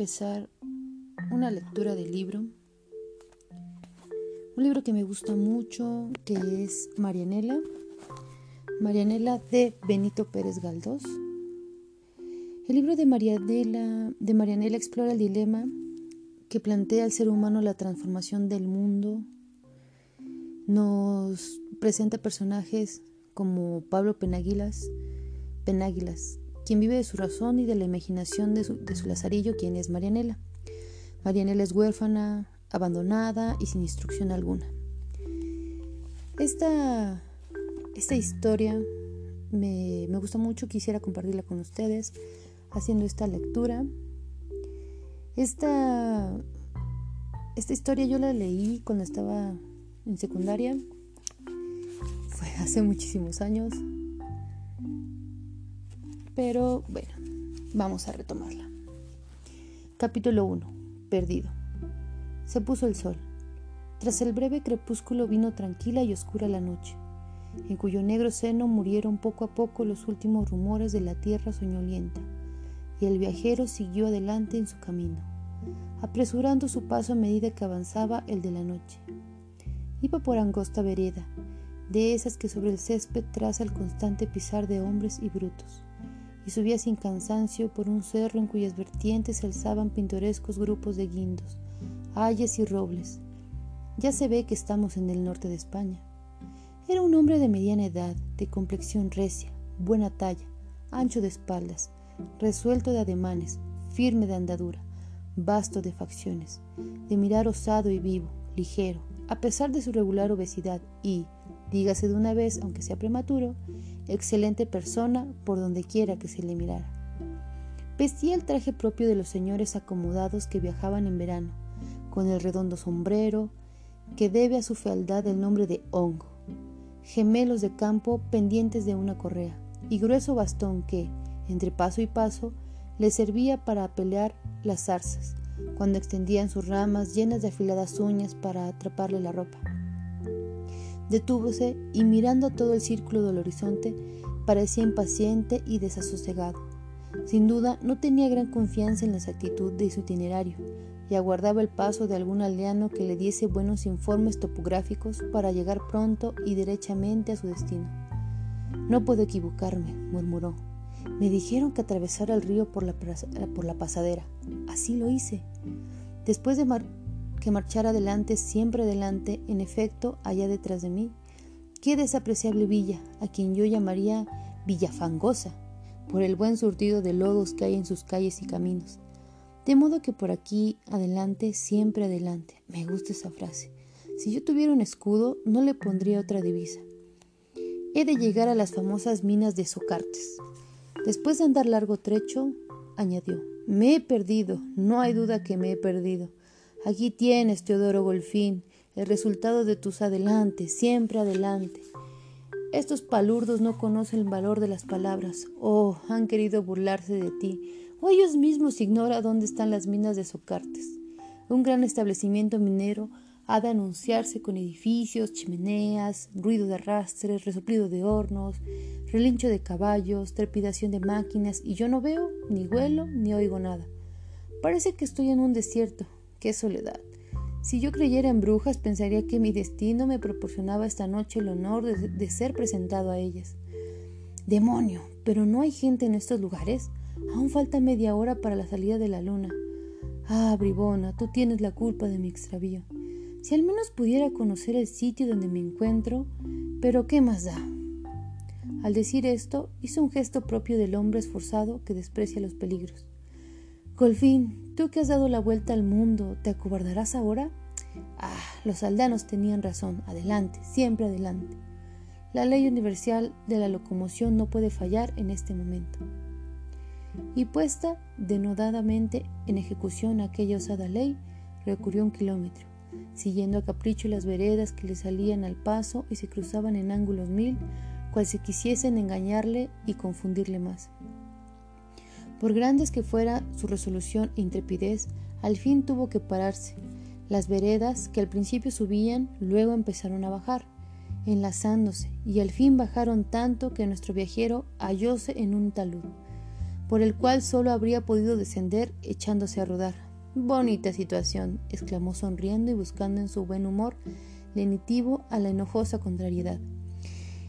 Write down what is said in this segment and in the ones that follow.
empezar una lectura del libro. Un libro que me gusta mucho, que es Marianela. Marianela de Benito Pérez Galdós. El libro de Marianela, de Marianela explora el dilema que plantea al ser humano la transformación del mundo. Nos presenta personajes como Pablo Penáguilas, Penáguilas, quien vive de su razón y de la imaginación de su, lazarillo, quien es Marianela. Marianela es huérfana, abandonada y sin instrucción alguna. Esta, esta historia me, me gusta mucho, quisiera compartirla con ustedes haciendo esta lectura. Esta, esta historia yo la leí cuando estaba en secundaria, fue hace muchísimos años, pero bueno, vamos a retomarla. Capítulo 1. Perdido. Se puso el sol. Tras el breve crepúsculo vino tranquila y oscura la noche, en cuyo negro seno murieron poco a poco los últimos rumores de la tierra soñolienta, y el viajero siguió adelante en su camino, apresurando su paso a medida que avanzaba el de la noche. Iba por angosta vereda, de esas que sobre el césped traza el constante pisar de hombres y brutos y subía sin cansancio por un cerro en cuyas vertientes se alzaban pintorescos grupos de guindos, hayas y robles. Ya se ve que estamos en el norte de España. Era un hombre de mediana edad, de complexión recia, buena talla, ancho de espaldas, resuelto de ademanes, firme de andadura, vasto de facciones, de mirar osado y vivo, ligero, a pesar de su regular obesidad y, dígase de una vez, aunque sea prematuro, excelente persona por donde quiera que se le mirara. Vestía el traje propio de los señores acomodados que viajaban en verano, con el redondo sombrero, que debe a su fealdad el nombre de hongo, gemelos de campo pendientes de una correa, y grueso bastón que, entre paso y paso, le servía para pelear las zarzas, cuando extendían sus ramas llenas de afiladas uñas para atraparle la ropa. Detúvose y mirando todo el círculo del horizonte, parecía impaciente y desasosegado. Sin duda, no tenía gran confianza en la exactitud de su itinerario y aguardaba el paso de algún aldeano que le diese buenos informes topográficos para llegar pronto y derechamente a su destino. No puedo equivocarme, murmuró. Me dijeron que atravesara el río por la, por la pasadera. Así lo hice. Después de, que marchar adelante, siempre adelante, en efecto, allá detrás de mí. Qué desapreciable villa, a quien yo llamaría Villafangosa, por el buen surtido de lodos que hay en sus calles y caminos. De modo que por aquí adelante, siempre adelante. Me gusta esa frase. Si yo tuviera un escudo, no le pondría otra divisa. He de llegar a las famosas minas de Socartes. Después de andar largo trecho, añadió, me he perdido, no hay duda que me he perdido. Aquí tienes, Teodoro Golfín, el resultado de tus adelantes, siempre adelante. Estos palurdos no conocen el valor de las palabras. Oh, han querido burlarse de ti. O ellos mismos ignoran dónde están las minas de Socartes. Un gran establecimiento minero ha de anunciarse con edificios, chimeneas, ruido de arrastres, resoplido de hornos, relincho de caballos, trepidación de máquinas, y yo no veo, ni huelo, ni oigo nada. Parece que estoy en un desierto, Qué soledad. Si yo creyera en brujas, pensaría que mi destino me proporcionaba esta noche el honor de, ser presentado a ellas. Demonio, pero no hay gente en estos lugares. Aún falta media hora para la salida de la luna. Ah, bribona, tú tienes la culpa de mi extravío. Si al menos pudiera conocer el sitio donde me encuentro, pero ¿qué más da? Al decir esto, hizo un gesto propio del hombre esforzado que desprecia los peligros. Golfín, tú que has dado la vuelta al mundo, ¿te acobardarás ahora? Ah, los aldeanos tenían razón. Adelante, siempre adelante. La ley universal de la locomoción no puede fallar en este momento. Y puesta denodadamente en ejecución aquella osada ley, recurrió un kilómetro, siguiendo a capricho las veredas que le salían al paso y se cruzaban en ángulos mil, cual si quisiesen engañarle y confundirle más. Por grandes que fuera su resolución e intrepidez, al fin tuvo que pararse. Las veredas, que al principio subían, luego empezaron a bajar, enlazándose, y al fin bajaron tanto que nuestro viajero hallóse en un talud. por el cual solo habría podido descender echándose a rodar. Bonita situación, exclamó sonriendo y buscando en su buen humor lenitivo a la enojosa contrariedad.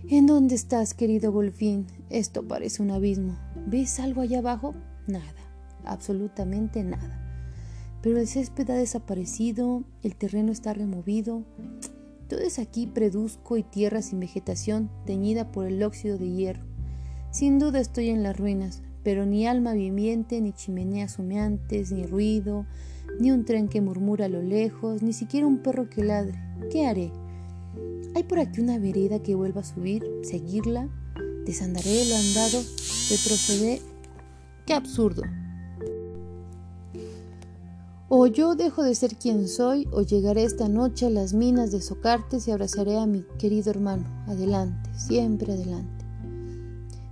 ¿En dónde estás, querido golfín? Esto parece un abismo. ¿Ves algo allá abajo? Nada, absolutamente nada. Pero el césped ha desaparecido, el terreno está removido. Todo es aquí preduzco y tierra sin vegetación, teñida por el óxido de hierro. Sin duda estoy en las ruinas, pero ni alma viviente, ni chimeneas humeantes, ni ruido, ni un tren que murmura a lo lejos, ni siquiera un perro que ladre. ¿Qué haré? ¿Hay por aquí una vereda que vuelva a subir? ¿Seguirla? ¿Desandaré el andado? ¿Retroceder? ¡Qué absurdo! O yo dejo de ser quien soy, o llegaré esta noche a las minas de Socartes y abrazaré a mi querido hermano. Adelante, siempre adelante.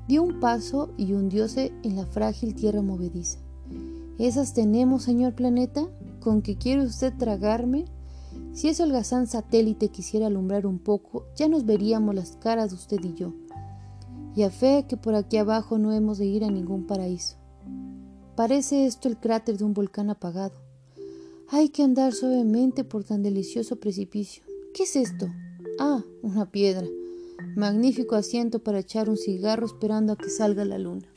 Dio un paso y hundióse en la frágil tierra movediza. ¿Esas tenemos, señor planeta? ¿Con qué quiere usted tragarme? Si ese holgazán satélite quisiera alumbrar un poco, ya nos veríamos las caras de usted y yo. Y a fe que por aquí abajo no hemos de ir a ningún paraíso. Parece esto el cráter de un volcán apagado. Hay que andar suavemente por tan delicioso precipicio. ¿Qué es esto? Ah, una piedra. Magnífico asiento para echar un cigarro esperando a que salga la luna.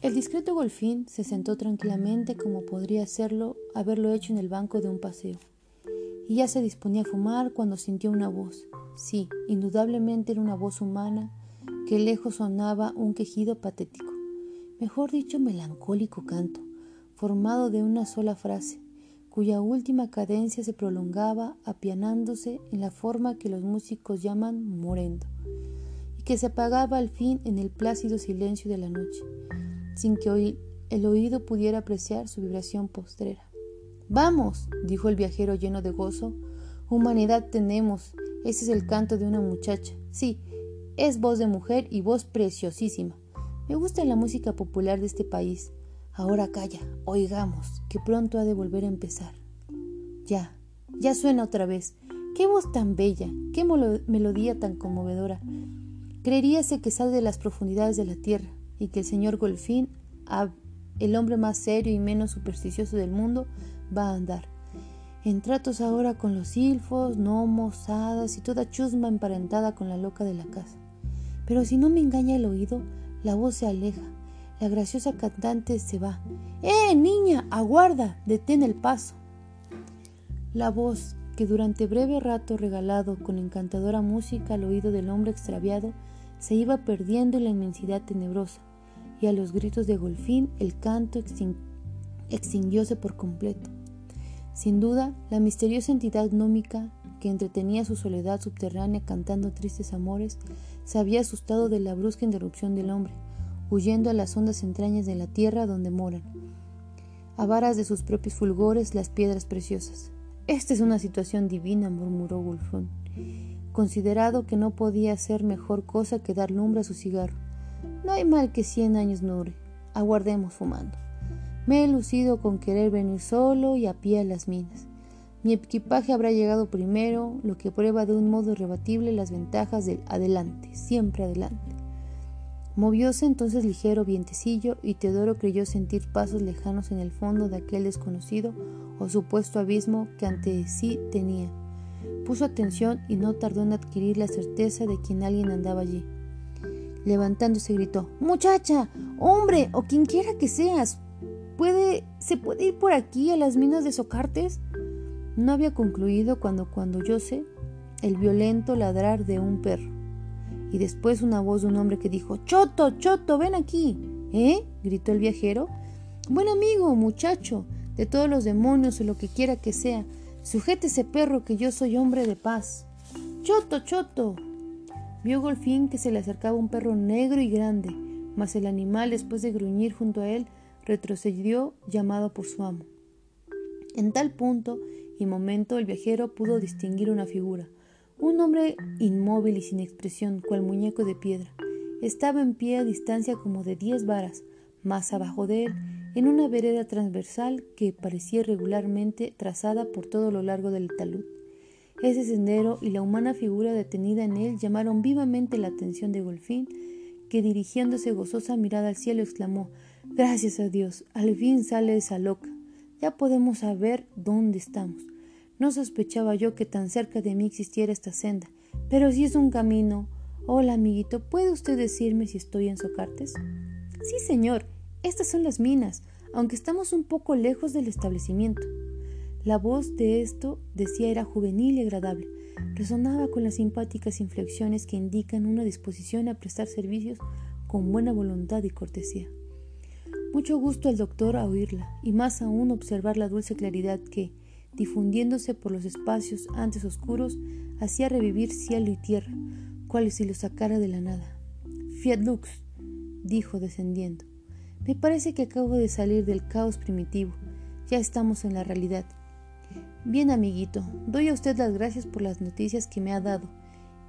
El discreto golfín se sentó tranquilamente como podría hacerlo haberlo hecho en el banco de un paseo. Y ya se disponía a fumar cuando sintió una voz. Sí, indudablemente era una voz humana que lejos sonaba un quejido patético, mejor dicho melancólico canto, formado de una sola frase, cuya última cadencia se prolongaba apianándose en la forma que los músicos llaman morendo, y que se apagaba al fin en el plácido silencio de la noche, sin que el oído pudiera apreciar su vibración postrera. Vamos, dijo el viajero lleno de gozo, humanidad tenemos, ese es el canto de una muchacha, sí, es voz de mujer y voz preciosísima. Me gusta la música popular de este país, Ahora calla, oigamos, que pronto ha de volver a empezar. Ya, ya suena otra vez. Qué voz tan bella, qué melodía tan conmovedora. Creeríase que sale de las profundidades de la tierra y que el señor Golfín, el hombre más serio y menos supersticioso del mundo, va a andar. En tratos ahora con los silfos, gnomos, hadas y toda chusma emparentada con la loca de la casa. Pero si no me engaña el oído, la voz se aleja, la graciosa cantante se va. ¡Eh, niña! ¡Aguarda! Detén el paso. La voz, que durante breve rato regalado con encantadora música al oído del hombre extraviado, se iba perdiendo en la inmensidad tenebrosa, y a los gritos de Golfín el canto extinguióse por completo. Sin duda, la misteriosa entidad gnómica que entretenía su soledad subterránea cantando tristes amores se había asustado de la brusca interrupción del hombre, huyendo a las hondas entrañas de la tierra donde moran, a varas de sus propios fulgores las piedras preciosas. Esta es una situación divina, murmuró Wolfón, considerado que no podía hacer mejor cosa que dar lumbre a su cigarro. No hay mal que cien años dure. Aguardemos fumando. Me he lucido con querer venir solo y a pie a las minas. Mi equipaje habrá llegado primero, lo que prueba de un modo irrebatible las ventajas del adelante, siempre adelante. Movióse entonces ligero vientecillo y Teodoro creyó sentir pasos lejanos en el fondo de aquel desconocido o supuesto abismo que ante sí tenía. Puso atención y no tardó en adquirir la certeza de que alguien andaba allí. Levantándose gritó Muchacha, hombre, o quien quiera que seas, ¿puede, ¿se puede ir por aquí a las minas de Socartes? No había concluido cuando cuando yo sé el violento ladrar de un perro y después una voz de un hombre que dijo Choto, Choto, ven aquí. ¿Eh? gritó el viajero. Buen amigo, muchacho, de todos los demonios o lo que quiera que sea, sujete ese perro que yo soy hombre de paz. Choto, Choto. Vio Golfín que se le acercaba un perro negro y grande, mas el animal, después de gruñir junto a él, retrocedió llamado por su amo. En tal punto y momento el viajero pudo distinguir una figura, un hombre inmóvil y sin expresión, cual muñeco de piedra, estaba en pie a distancia como de diez varas, más abajo de él, en una vereda transversal que parecía irregularmente trazada por todo lo largo del talud. Ese sendero y la humana figura detenida en él llamaron vivamente la atención de Golfín, que dirigiéndose gozosa mirada al cielo exclamó Gracias a Dios, al fin sale esa loca. Ya podemos saber dónde estamos. No sospechaba yo que tan cerca de mí existiera esta senda, pero si es un camino. Hola, amiguito, ¿puede usted decirme si estoy en Socartes? Sí, señor, estas son las minas, aunque estamos un poco lejos del establecimiento. La voz de esto decía era juvenil y agradable. Resonaba con las simpáticas inflexiones que indican una disposición a prestar servicios con buena voluntad y cortesía. Mucho gusto al doctor a oírla, y más aún observar la dulce claridad que, difundiéndose por los espacios antes oscuros, hacía revivir cielo y tierra, cual si lo sacara de la nada. Fiat lux, dijo descendiendo. Me parece que acabo de salir del caos primitivo. Ya estamos en la realidad. Bien, amiguito, doy a usted las gracias por las noticias que me ha dado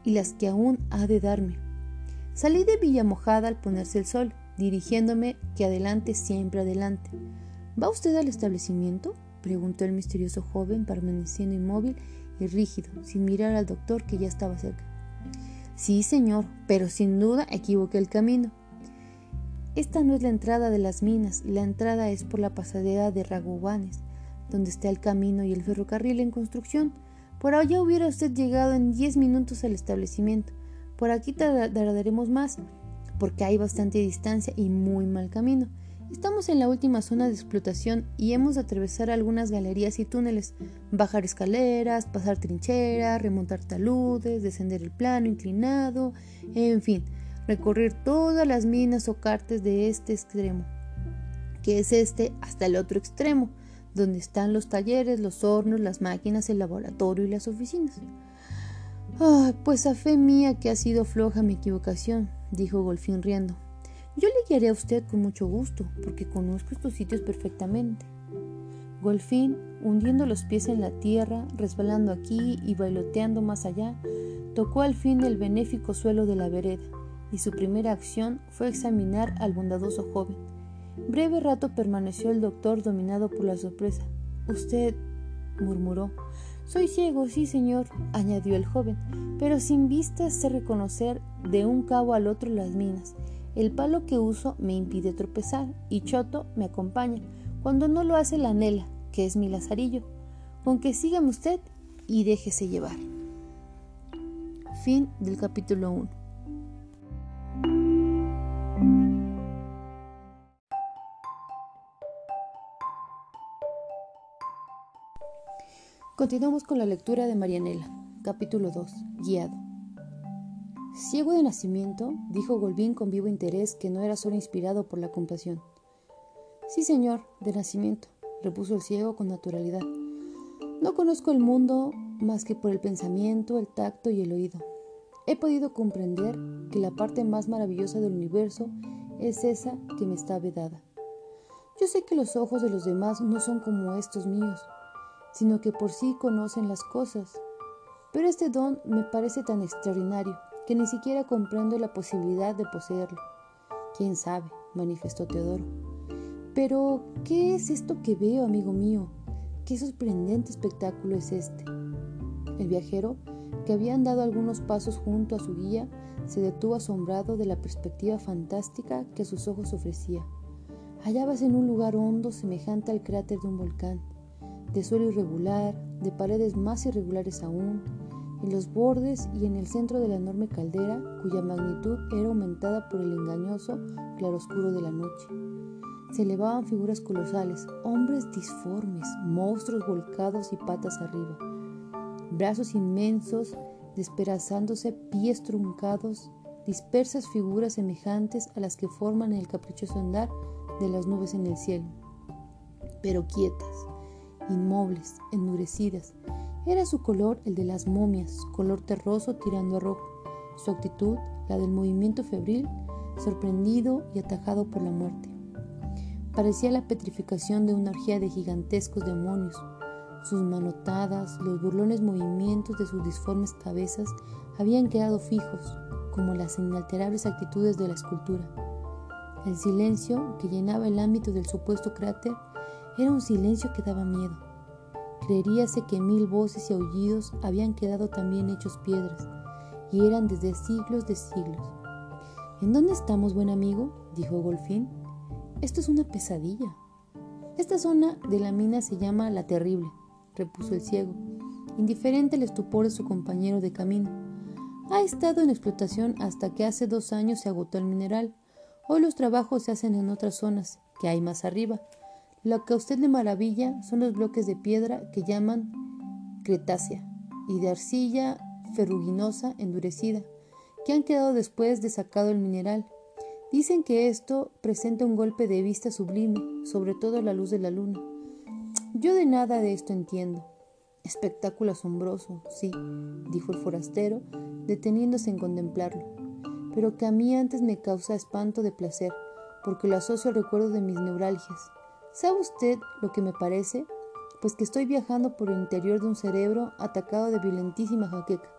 y las que aún ha de darme. Salí de Villa Mojada al ponerse el sol dirigiéndome que adelante, siempre adelante. ¿Va usted al establecimiento? preguntó el misterioso joven, permaneciendo inmóvil y rígido, sin mirar al doctor que ya estaba cerca. Sí, señor, pero sin duda equivoqué el camino. Esta no es la entrada de las minas, la entrada es por la pasadera de Ragobanes, donde está el camino y el ferrocarril en construcción. Por allá hubiera usted llegado en diez minutos al establecimiento. Por aquí tardaremos más, porque hay bastante distancia y muy mal camino. Estamos en la última zona de explotación y hemos de atravesar algunas galerías y túneles, bajar escaleras, pasar trincheras, remontar taludes, descender el plano inclinado, en fin, recorrer todas las minas o cartes de este extremo, que es este, hasta el otro extremo, donde están los talleres, los hornos, las máquinas, el laboratorio y las oficinas. Ah, pues a fe mía que ha sido floja mi equivocación, dijo Golfín riendo. Yo le guiaré a usted con mucho gusto, porque conozco estos sitios perfectamente. Golfín, hundiendo los pies en la tierra, resbalando aquí y bailoteando más allá, tocó al fin el benéfico suelo de la vereda, y su primera acción fue examinar al bondadoso joven. Breve rato permaneció el doctor dominado por la sorpresa. Usted, murmuró, soy ciego, sí, señor, añadió el joven, pero sin vistas sé reconocer de un cabo al otro las minas. El palo que uso me impide tropezar y Choto me acompaña cuando no lo hace la Nela, que es mi lazarillo. Con que sígame usted y déjese llevar. Fin del capítulo 1. Continuamos con la lectura de Marianela, capítulo 2, guiado. Ciego de nacimiento, dijo Golbín con vivo interés que no era solo inspirado por la compasión. Sí, señor, de nacimiento, repuso el ciego con naturalidad. No conozco el mundo más que por el pensamiento, el tacto y el oído. He podido comprender que la parte más maravillosa del universo es esa que me está vedada. Yo sé que los ojos de los demás no son como estos míos, sino que por sí conocen las cosas. Pero este don me parece tan extraordinario que ni siquiera comprendo la posibilidad de poseerlo. ¿Quién sabe? manifestó Teodoro. Pero, ¿qué es esto que veo, amigo mío? ¿Qué sorprendente espectáculo es este? El viajero, que había andado algunos pasos junto a su guía, se detuvo asombrado de la perspectiva fantástica que sus ojos ofrecía. Hallábase en un lugar hondo semejante al cráter de un volcán de suelo irregular, de paredes más irregulares aún, en los bordes y en el centro de la enorme caldera, cuya magnitud era aumentada por el engañoso claroscuro de la noche. Se elevaban figuras colosales, hombres disformes, monstruos volcados y patas arriba, brazos inmensos despedazándose, pies truncados, dispersas figuras semejantes a las que forman el caprichoso andar de las nubes en el cielo, pero quietas, inmóviles, endurecidas. Era su color el de las momias, color terroso tirando a rojo. Su actitud, la del movimiento febril, sorprendido y atajado por la muerte. Parecía la petrificación de una orgía de gigantescos demonios. Sus manotadas, los burlones movimientos de sus disformes cabezas habían quedado fijos, como las inalterables actitudes de la escultura. El silencio que llenaba el ámbito del supuesto cráter era un silencio que daba miedo. Creeríase que mil voces y aullidos habían quedado también hechos piedras, y eran desde siglos de siglos. ¿En dónde estamos, buen amigo? dijo Golfín. Esto es una pesadilla. Esta zona de la mina se llama La Terrible, repuso el ciego, indiferente al estupor de su compañero de camino. Ha estado en explotación hasta que hace dos años se agotó el mineral. Hoy los trabajos se hacen en otras zonas, que hay más arriba. Lo que a usted le maravilla son los bloques de piedra que llaman cretácea y de arcilla ferruginosa endurecida, que han quedado después de sacado el mineral Dicen que esto presenta un golpe de vista sublime, sobre todo la luz de la luna. Yo de nada de esto entiendo. Espectáculo asombroso, sí, dijo el forastero, deteniéndose en contemplarlo, pero que a mí antes me causa espanto de placer, porque lo asocio al recuerdo de mis neuralgias. ¿Sabe usted lo que me parece? Pues que estoy viajando por el interior de un cerebro atacado de violentísima jaqueca.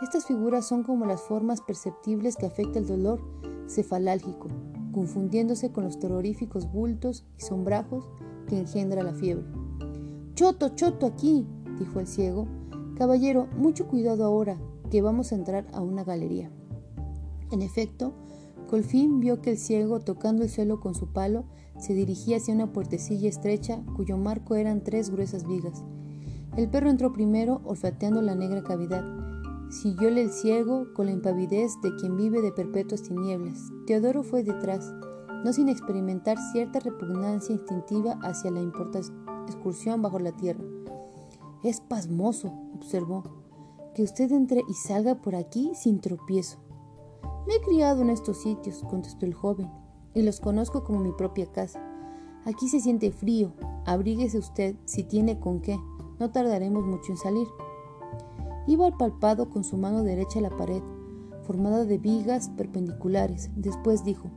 Estas figuras son como las formas perceptibles que afecta el dolor cefalálgico, confundiéndose con los terroríficos bultos y sombrajos que engendra la fiebre. Choto, choto, aquí, dijo el ciego. Caballero, mucho cuidado ahora, que vamos a entrar a una galería. En efecto, Colfín vio que el ciego, tocando el suelo con su palo, se dirigía hacia una puertecilla estrecha cuyo marco eran tres gruesas vigas. El perro entró primero, olfateando la negra cavidad, Siguióle el ciego con la impavidez de quien vive de perpetuas tinieblas. Teodoro fue detrás, no sin experimentar cierta repugnancia instintiva hacia la importante excursión bajo la tierra. Es pasmoso, observó, que usted entre y salga por aquí sin tropiezo. Me he criado en estos sitios, contestó el joven, y los conozco como mi propia casa. Aquí se siente frío, abríguese usted si tiene con qué, no tardaremos mucho en salir. Iba al palpado con su mano derecha la pared, formada de vigas perpendiculares. Después dijo,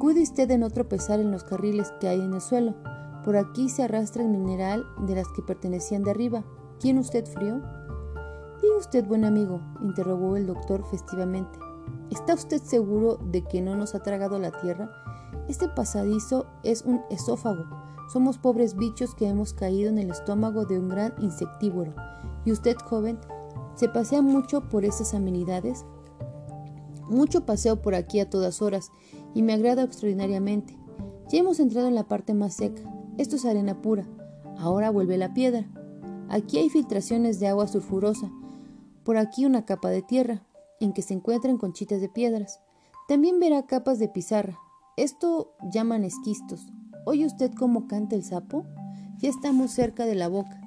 Cuide usted de no tropezar en los carriles que hay en el suelo. Por aquí se arrastra el mineral de las que pertenecían de arriba. ¿Tiene usted frío? Diga usted, buen amigo, interrogó el doctor festivamente. ¿Está usted seguro de que no nos ha tragado la tierra? Este pasadizo es un esófago. Somos pobres bichos que hemos caído en el estómago de un gran insectívoro ¿Y usted, joven, se pasea mucho por esas amenidades? Mucho paseo por aquí a todas horas y me agrada extraordinariamente. Ya hemos entrado en la parte más seca. Esto es arena pura. Ahora vuelve la piedra. Aquí hay filtraciones de agua sulfurosa. Por aquí una capa de tierra, en que se encuentran conchitas de piedras. También verá capas de pizarra. Esto llaman esquistos. ¿Oye usted cómo canta el sapo? Ya estamos cerca de la boca.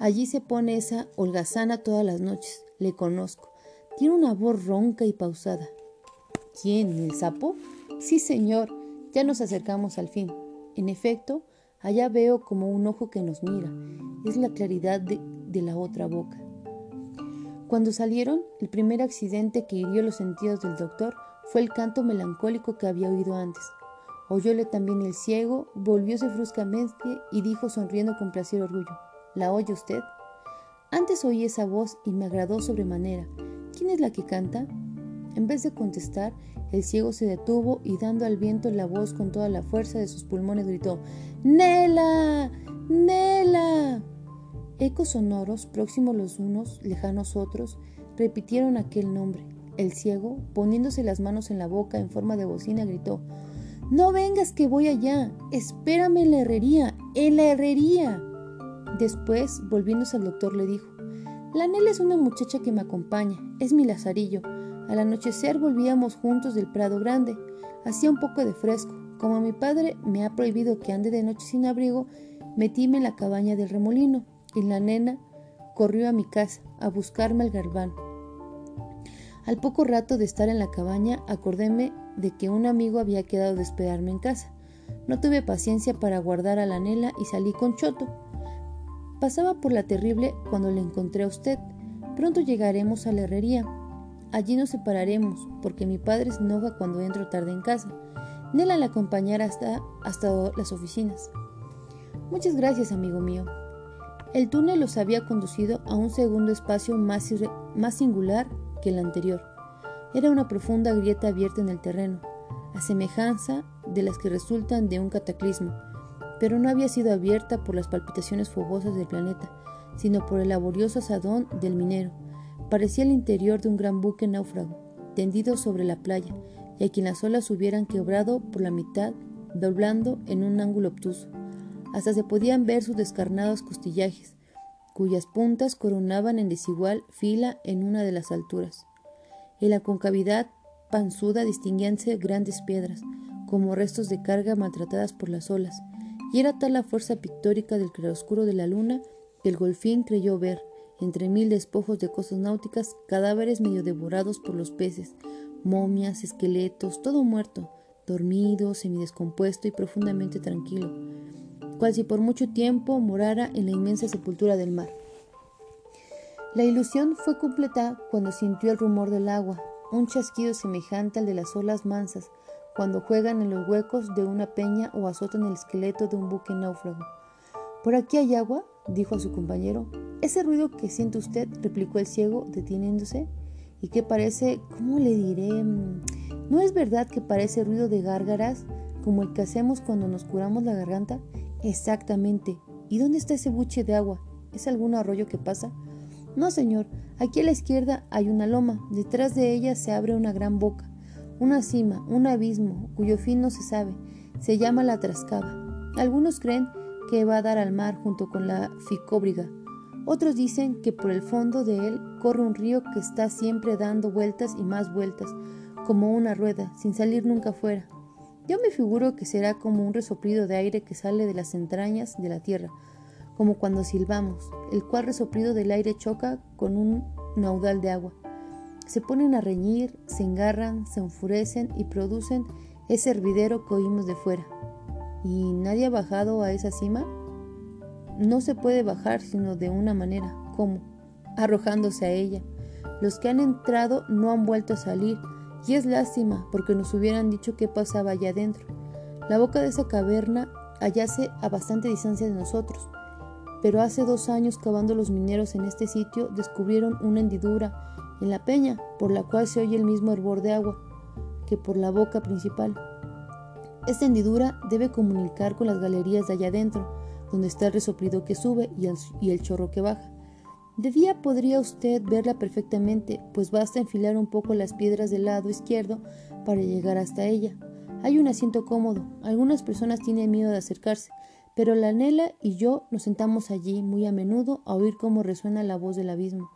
Allí se pone esa holgazana todas las noches. Le conozco. Tiene una voz ronca y pausada. ¿Quién? ¿El sapo? Sí, señor. Ya nos acercamos al fin. En efecto, allá veo como un ojo que nos mira. Es la claridad de, de la otra boca. Cuando salieron, el primer accidente que hirió los sentidos del doctor fue el canto melancólico que había oído antes. Oyóle también el ciego, volvióse bruscamente y dijo sonriendo con placer y orgullo. ¿La oye usted? Antes oí esa voz y me agradó sobremanera. ¿Quién es la que canta? En vez de contestar, el ciego se detuvo y dando al viento la voz con toda la fuerza de sus pulmones gritó ¡Nela! ¡Nela! Ecos sonoros, próximos los unos, lejanos otros, repitieron aquel nombre. El ciego, poniéndose las manos en la boca en forma de bocina, gritó No vengas que voy allá. Espérame en la herrería. En la herrería. Después, volviéndose al doctor, le dijo, La Nela es una muchacha que me acompaña, es mi lazarillo. Al anochecer volvíamos juntos del Prado Grande. Hacía un poco de fresco. Como mi padre me ha prohibido que ande de noche sin abrigo, metíme en la cabaña del remolino y la nena corrió a mi casa a buscarme al garbán. Al poco rato de estar en la cabaña, acordéme de que un amigo había quedado de esperarme en casa. No tuve paciencia para guardar a la nela y salí con Choto. Pasaba por la terrible cuando le encontré a usted. Pronto llegaremos a la herrería. Allí nos separaremos, porque mi padre se enoja cuando entro tarde en casa. Nela le acompañará hasta, hasta las oficinas. Muchas gracias, amigo mío. El túnel los había conducido a un segundo espacio más, singular que el anterior. Era una profunda grieta abierta en el terreno, a semejanza de las que resultan de un cataclismo, pero no había sido abierta por las palpitaciones fogosas del planeta, sino por el laborioso asadón del minero. Parecía el interior de un gran buque náufrago, tendido sobre la playa, y a quien las olas hubieran quebrado por la mitad, doblando en un ángulo obtuso. Hasta se podían ver sus descarnados costillajes, cuyas puntas coronaban en desigual fila en una de las alturas. En la concavidad panzuda distinguíanse grandes piedras, como restos de carga maltratadas por las olas, y era tal la fuerza pictórica del claroscuro de la luna que el golfín creyó ver, entre mil despojos de cosas náuticas, cadáveres medio devorados por los peces, momias, esqueletos, todo muerto, dormido, semidescompuesto y profundamente tranquilo, cual si por mucho tiempo morara en la inmensa sepultura del mar. La ilusión fue completa cuando sintió el rumor del agua, un chasquido semejante al de las olas mansas, cuando juegan en los huecos de una peña o azotan el esqueleto de un buque náufrago. ¿Por aquí hay agua? dijo a su compañero. Ese ruido que siente usted, replicó el ciego, deteniéndose, y que parece, ¿cómo le diré? ¿No es verdad que parece ruido de gárgaras, como el que hacemos cuando nos curamos la garganta? Exactamente. ¿Y dónde está ese buche de agua? ¿Es algún arroyo que pasa? No, señor. Aquí a la izquierda hay una loma. Detrás de ella se abre una gran boca, una cima, un abismo, cuyo fin no se sabe. Se llama la Trascaba. Algunos creen que va a dar al mar junto con la Ficóbriga. Otros dicen que por el fondo de él corre un río que está siempre dando vueltas y más vueltas, como una rueda, sin salir nunca fuera. Yo me figuro que será como un resoplido de aire que sale de las entrañas de la tierra, como cuando silbamos, el cual resoplido del aire choca con un naudal de agua. Se ponen a reñir, se engarran, se enfurecen y producen ese hervidero que oímos de fuera. ¿Y nadie ha bajado a esa cima? No se puede bajar sino de una manera. ¿Cómo? Arrojándose a ella. Los que han entrado no han vuelto a salir, y es lástima porque nos hubieran dicho qué pasaba allá adentro. La boca de esa caverna hallase a bastante distancia de nosotros, pero hace dos años cavando los mineros en este sitio descubrieron una hendidura en la peña por la cual se oye el mismo hervor de agua que por la boca principal. Esta hendidura debe comunicar con las galerías de allá adentro, donde está el resoplido que sube y el chorro que baja. De día podría usted verla perfectamente, pues basta enfilar un poco las piedras del lado izquierdo para llegar hasta ella. Hay un asiento cómodo. Algunas personas tienen miedo de acercarse, pero la Nela y yo nos sentamos allí muy a menudo a oír cómo resuena la voz del abismo.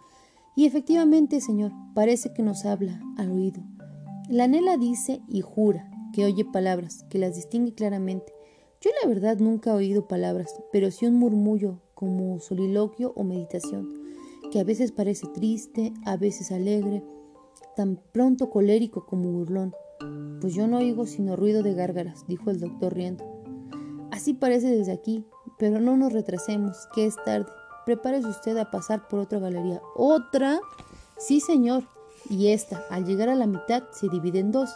Y efectivamente, señor, parece que nos habla al oído. La Nela dice y jura que oye palabras, que las distingue claramente. Yo la verdad nunca he oído palabras, pero sí un murmullo como soliloquio o meditación que a veces parece triste, a veces alegre, tan pronto colérico como burlón. Pues yo no oigo sino ruido de gárgaras, dijo el doctor riendo. Así parece desde aquí, pero no nos retrasemos, que es tarde. Prepárese usted a pasar por otra galería. ¿Otra? Sí, señor. Y esta, al llegar a la mitad, se divide en dos.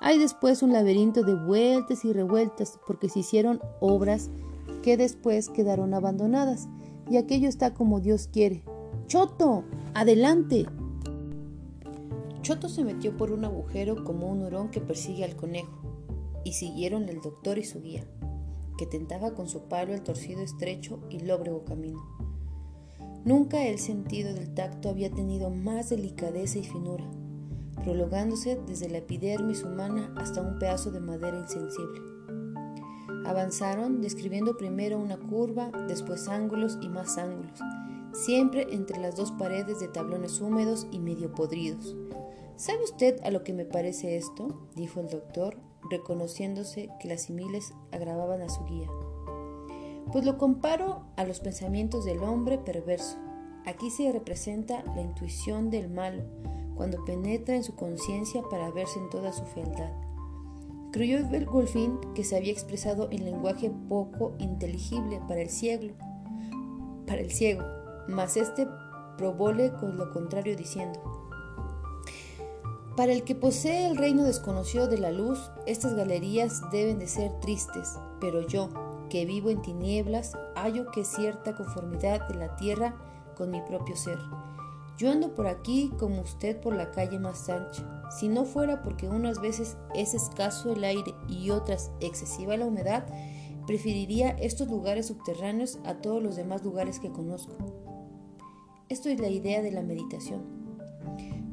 Hay después un laberinto de vueltas y revueltas, porque se hicieron obras que después quedaron abandonadas, y aquello está como Dios quiere, Choto, adelante. Choto se metió por un agujero como un hurón que persigue al conejo, y siguieron el doctor y su guía, que tentaba con su palo el torcido estrecho y lóbrego camino. Nunca el sentido del tacto había tenido más delicadeza y finura, prolongándose desde la epidermis humana hasta un pedazo de madera insensible. Avanzaron describiendo primero una curva, después ángulos y más ángulos, siempre entre las dos paredes de tablones húmedos y medio podridos. ¿Sabe usted a lo que me parece esto? dijo el doctor, reconociéndose que las similes agravaban a su guía. Pues lo comparo a los pensamientos del hombre perverso. Aquí se representa la intuición del malo, cuando penetra en su conciencia para verse en toda su fealdad. Creyó el que se había expresado en lenguaje poco inteligible para el ciego, para el ciego, mas éste probóle con lo contrario diciendo, para el que posee el reino desconocido de la luz, estas galerías deben de ser tristes, pero yo, que vivo en tinieblas, hallo que cierta conformidad de la tierra con mi propio ser. Yo ando por aquí como usted por la calle más ancha. Si no fuera porque unas veces es escaso el aire y otras excesiva la humedad, preferiría estos lugares subterráneos a todos los demás lugares que conozco. Esto es la idea de la meditación.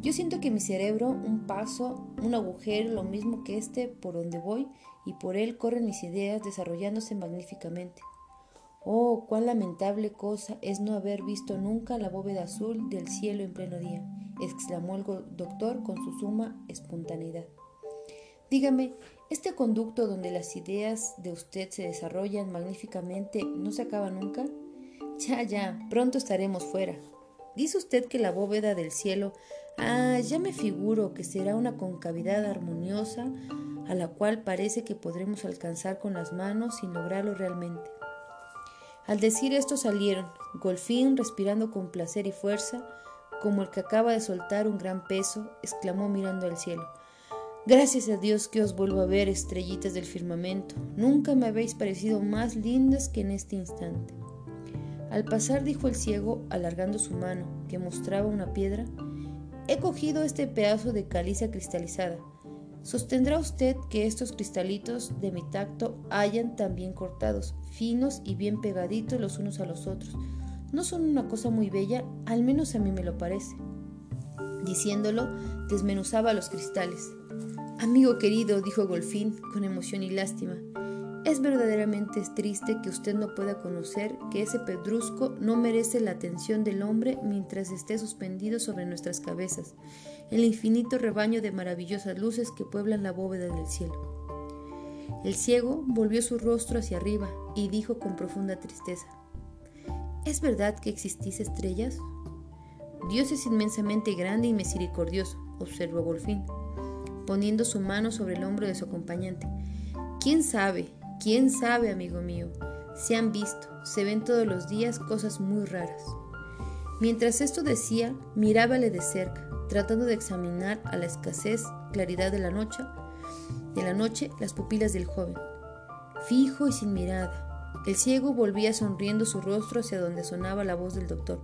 Yo siento que mi cerebro, un paso, un agujero, lo mismo que este por donde voy, y por él corren mis ideas desarrollándose magníficamente. Oh, cuán lamentable cosa es no haber visto nunca la bóveda azul del cielo en pleno día, exclamó el doctor con su suma espontaneidad. Dígame, ¿este conducto donde las ideas de usted se desarrollan magníficamente no se acaba nunca? Ya, ya, pronto estaremos fuera. Dice usted que la bóveda del cielo, ah, ya me figuro que será una concavidad armoniosa a la cual parece que podremos alcanzar con las manos sin lograrlo realmente. Al decir esto salieron, Golfín, respirando con placer y fuerza, como el que acaba de soltar un gran peso, exclamó mirando al cielo. Gracias a Dios que os vuelvo a ver, estrellitas del firmamento. Nunca me habéis parecido más lindas que en este instante. Al pasar dijo el ciego, alargando su mano, que mostraba una piedra, he cogido este pedazo de caliza cristalizada. Sostendrá usted que estos cristalitos de mi tacto hayan también cortados, finos y bien pegaditos los unos a los otros. ¿No son una cosa muy bella? Al menos a mí me lo parece. Diciéndolo, desmenuzaba los cristales. Amigo querido, dijo Golfín con emoción y lástima, es verdaderamente triste que usted no pueda conocer que ese pedrusco no merece la atención del hombre mientras esté suspendido sobre nuestras cabezas, el infinito rebaño de maravillosas luces que pueblan la bóveda del cielo. El ciego volvió su rostro hacia arriba y dijo con profunda tristeza, ¿Es verdad que existís estrellas? Dios es inmensamente grande y misericordioso, observó Golfín, poniendo su mano sobre el hombro de su acompañante. ¿Quién sabe? ¿Quién sabe, amigo mío? Se han visto, se ven todos los días cosas muy raras. Mientras esto decía, mirábale de cerca, tratando de examinar a la escasez claridad de la noche, de la noche las pupilas del joven. Fijo y sin mirada, el ciego volvía sonriendo su rostro hacia donde sonaba la voz del doctor.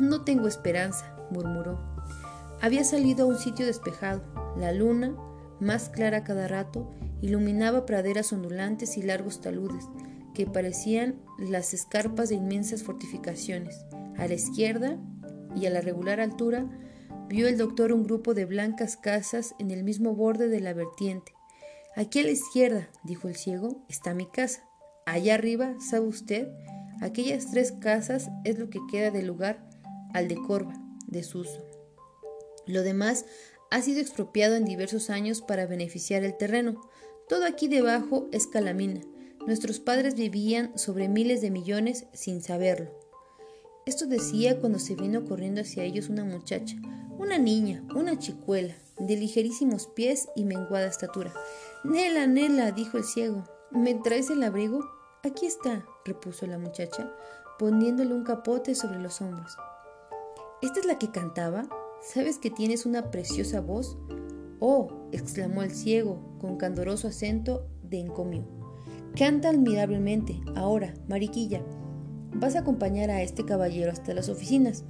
No tengo esperanza, murmuró. Había salido a un sitio despejado. La luna, más clara cada rato, iluminaba praderas ondulantes y largos taludes, que parecían las escarpas de inmensas fortificaciones. A la izquierda y a la regular altura vio el doctor un grupo de blancas casas en el mismo borde de la vertiente. Aquí a la izquierda, dijo el ciego, está mi casa. Allá arriba, ¿sabe usted? Aquellas tres casas es lo que queda del lugar al de Corva, de Suso. Lo demás ha sido expropiado en diversos años para beneficiar el terreno. Todo aquí debajo es calamina. Nuestros padres vivían sobre miles de millones sin saberlo. Esto decía cuando se vino corriendo hacia ellos una muchacha, una niña, una chicuela, de ligerísimos pies y menguada estatura. Nela, Nela, dijo el ciego, ¿me traes el abrigo? Aquí está, repuso la muchacha, poniéndole un capote sobre los hombros. ¿Esta es la que cantaba? ¿Sabes que tienes una preciosa voz? Oh, exclamó el ciego con candoroso acento de encomio. Canta admirablemente. Ahora, Mariquilla, vas a acompañar a este caballero hasta las oficinas.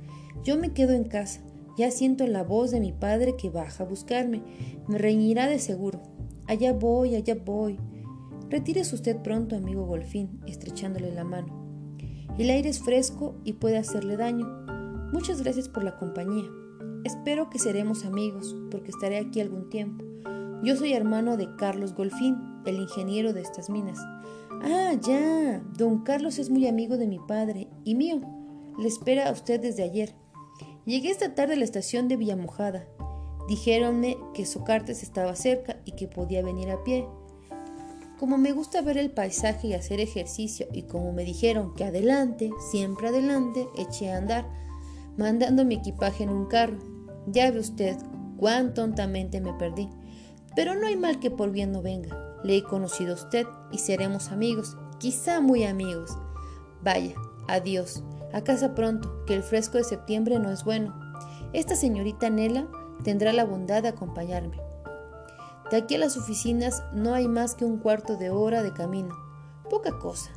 Yo me quedo en casa. Ya siento la voz de mi padre que baja a buscarme. Me reñirá de seguro. Allá voy, allá voy. Retírese usted pronto, amigo Golfín, estrechándole la mano. El aire es fresco y puede hacerle daño. Muchas gracias por la compañía. Espero que seremos amigos, porque estaré aquí algún tiempo. Yo soy hermano de Carlos Golfín, el ingeniero de estas minas. Ah, ya. Don Carlos es muy amigo de mi padre y mío. Le espera a usted desde ayer. Llegué esta tarde a la estación de Villamojada. Dijéronme que Socartes estaba cerca y que podía venir a pie. Como me gusta ver el paisaje y hacer ejercicio, y como me dijeron que adelante, siempre adelante, eché a andar, mandando mi equipaje en un carro. Ya ve usted cuán tontamente me perdí. Pero no hay mal que por bien no venga. Le he conocido a usted y seremos amigos, quizá muy amigos. Vaya, adiós. A casa pronto, que el fresco de septiembre no es bueno. Esta señorita Nela tendrá la bondad de acompañarme. De aquí a las oficinas no hay más que un cuarto de hora de camino. Poca cosa.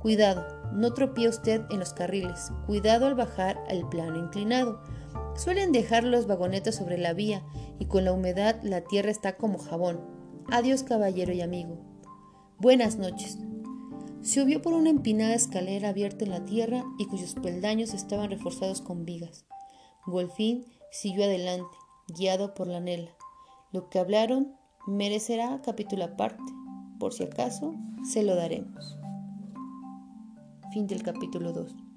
Cuidado, no tropie usted en los carriles. Cuidado al bajar al plano inclinado. Suelen dejar los vagonetas sobre la vía y con la humedad la tierra está como jabón. Adiós caballero y amigo. Buenas noches. Subió por una empinada escalera abierta en la tierra y cuyos peldaños estaban reforzados con vigas. Golfín siguió adelante, guiado por la Nela. Lo que hablaron merecerá capítulo aparte. Por si acaso, se lo daremos. Fin del capítulo 2.